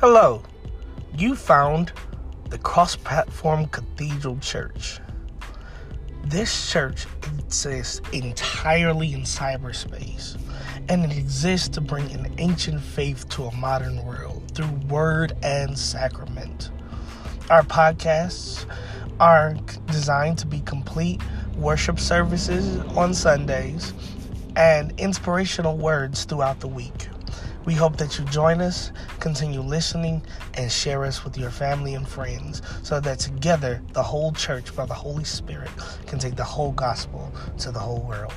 Hello, you found the Cross Platform Cathedral Church. This church exists entirely in cyberspace, and it exists to bring an ancient faith to a modern world through word and sacrament. Our podcasts are designed to be complete worship services on Sundays and inspirational words throughout the week. We hope that you join us, continue listening, and share us with your family and friends so that together the whole church, by the Holy Spirit, can take the whole gospel to the whole world.